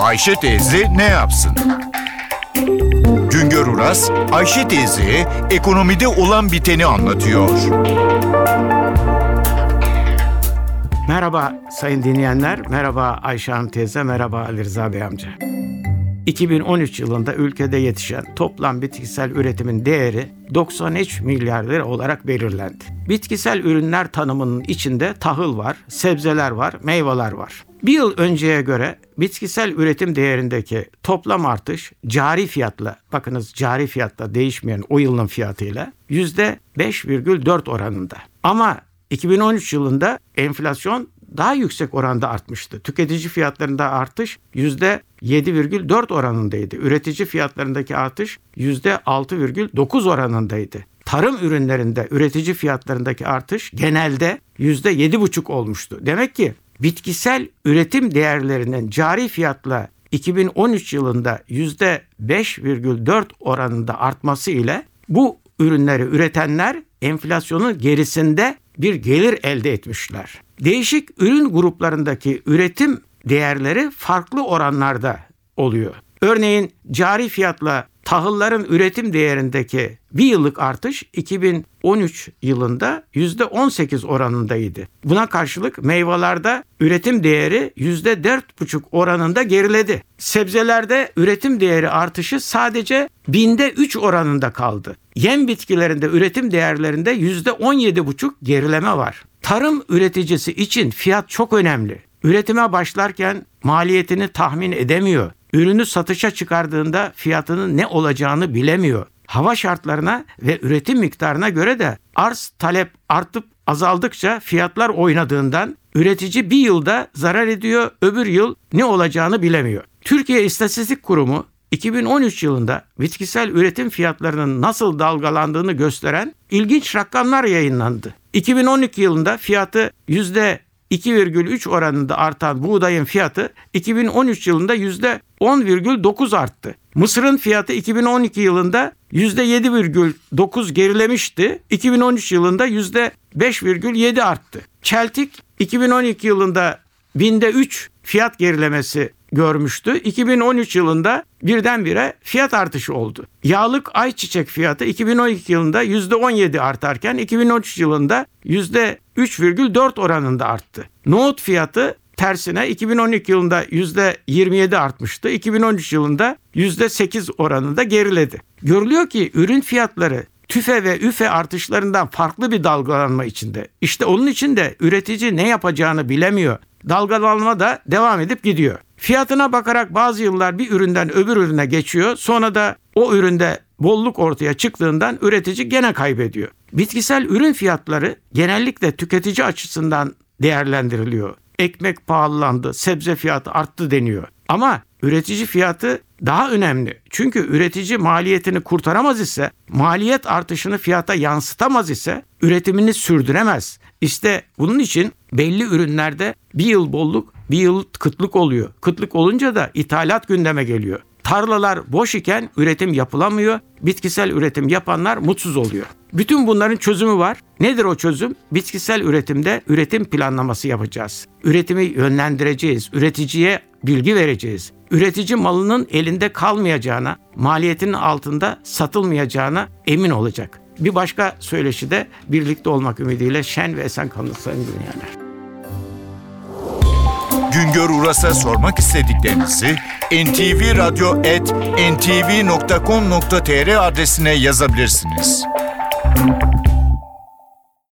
Ayşe teyze ne yapsın? Güngör Uras, Ayşe teyze ekonomide olan biteni anlatıyor. Merhaba sayın dinleyenler, merhaba Ayşe Hanım teyze, merhaba Ali Rıza Bey amca. 2013 yılında ülkede yetişen toplam bitkisel üretimin değeri 93 milyar lira olarak belirlendi. Bitkisel ürünler tanımının içinde tahıl var, sebzeler var, meyveler var. Bir yıl önceye göre bitkisel üretim değerindeki toplam artış cari fiyatla, bakınız cari fiyatla değişmeyen o yılın fiyatıyla %5,4 oranında. Ama 2013 yılında enflasyon daha yüksek oranda artmıştı. Tüketici fiyatlarında artış %7,4 oranındaydı. Üretici fiyatlarındaki artış %6,9 oranındaydı. Tarım ürünlerinde üretici fiyatlarındaki artış genelde %7,5 olmuştu. Demek ki bitkisel üretim değerlerinin cari fiyatla 2013 yılında %5,4 oranında artması ile bu ürünleri üretenler enflasyonun gerisinde bir gelir elde etmişler. Değişik ürün gruplarındaki üretim değerleri farklı oranlarda oluyor. Örneğin cari fiyatla tahılların üretim değerindeki bir yıllık artış 2013 yılında %18 oranındaydı. Buna karşılık meyvelerde üretim değeri %4,5 oranında geriledi. Sebzelerde üretim değeri artışı sadece binde 3 oranında kaldı. Yem bitkilerinde üretim değerlerinde %17,5 gerileme var. Tarım üreticisi için fiyat çok önemli. Üretime başlarken maliyetini tahmin edemiyor. Ürünü satışa çıkardığında fiyatının ne olacağını bilemiyor. Hava şartlarına ve üretim miktarına göre de arz talep artıp azaldıkça fiyatlar oynadığından üretici bir yılda zarar ediyor, öbür yıl ne olacağını bilemiyor. Türkiye İstatistik Kurumu 2013 yılında bitkisel üretim fiyatlarının nasıl dalgalandığını gösteren ilginç rakamlar yayınlandı. 2012 yılında fiyatı %2,3 oranında artan buğdayın fiyatı 2013 yılında %10,9 arttı. Mısırın fiyatı 2012 yılında %7,9 gerilemişti. 2013 yılında %5,7 arttı. Çeltik 2012 yılında binde 3 fiyat gerilemesi görmüştü. 2013 yılında birdenbire fiyat artışı oldu. Yağlık ayçiçek fiyatı 2012 yılında %17 artarken 2013 yılında %3,4 oranında arttı. Nohut fiyatı tersine 2012 yılında %27 artmıştı. 2013 yılında %8 oranında geriledi. Görülüyor ki ürün fiyatları tüfe ve üfe artışlarından farklı bir dalgalanma içinde. İşte onun için de üretici ne yapacağını bilemiyor. Dalgalanma da devam edip gidiyor. Fiyatına bakarak bazı yıllar bir üründen öbür ürüne geçiyor. Sonra da o üründe bolluk ortaya çıktığından üretici gene kaybediyor. Bitkisel ürün fiyatları genellikle tüketici açısından değerlendiriliyor. Ekmek pahalandı, sebze fiyatı arttı deniyor. Ama üretici fiyatı daha önemli. Çünkü üretici maliyetini kurtaramaz ise, maliyet artışını fiyata yansıtamaz ise üretimini sürdüremez. İşte bunun için belli ürünlerde bir yıl bolluk, bir yıl kıtlık oluyor. Kıtlık olunca da ithalat gündeme geliyor. Tarlalar boş iken üretim yapılamıyor. Bitkisel üretim yapanlar mutsuz oluyor. Bütün bunların çözümü var. Nedir o çözüm? Bitkisel üretimde üretim planlaması yapacağız. Üretimi yönlendireceğiz. Üreticiye bilgi vereceğiz. Üretici malının elinde kalmayacağına, maliyetinin altında satılmayacağına emin olacak. Bir başka söyleşi de birlikte olmak ümidiyle şen ve esen kalın sayın dinleyenler. Güngör Uras'a sormak istediklerinizi ntvradio.com.tr adresine yazabilirsiniz.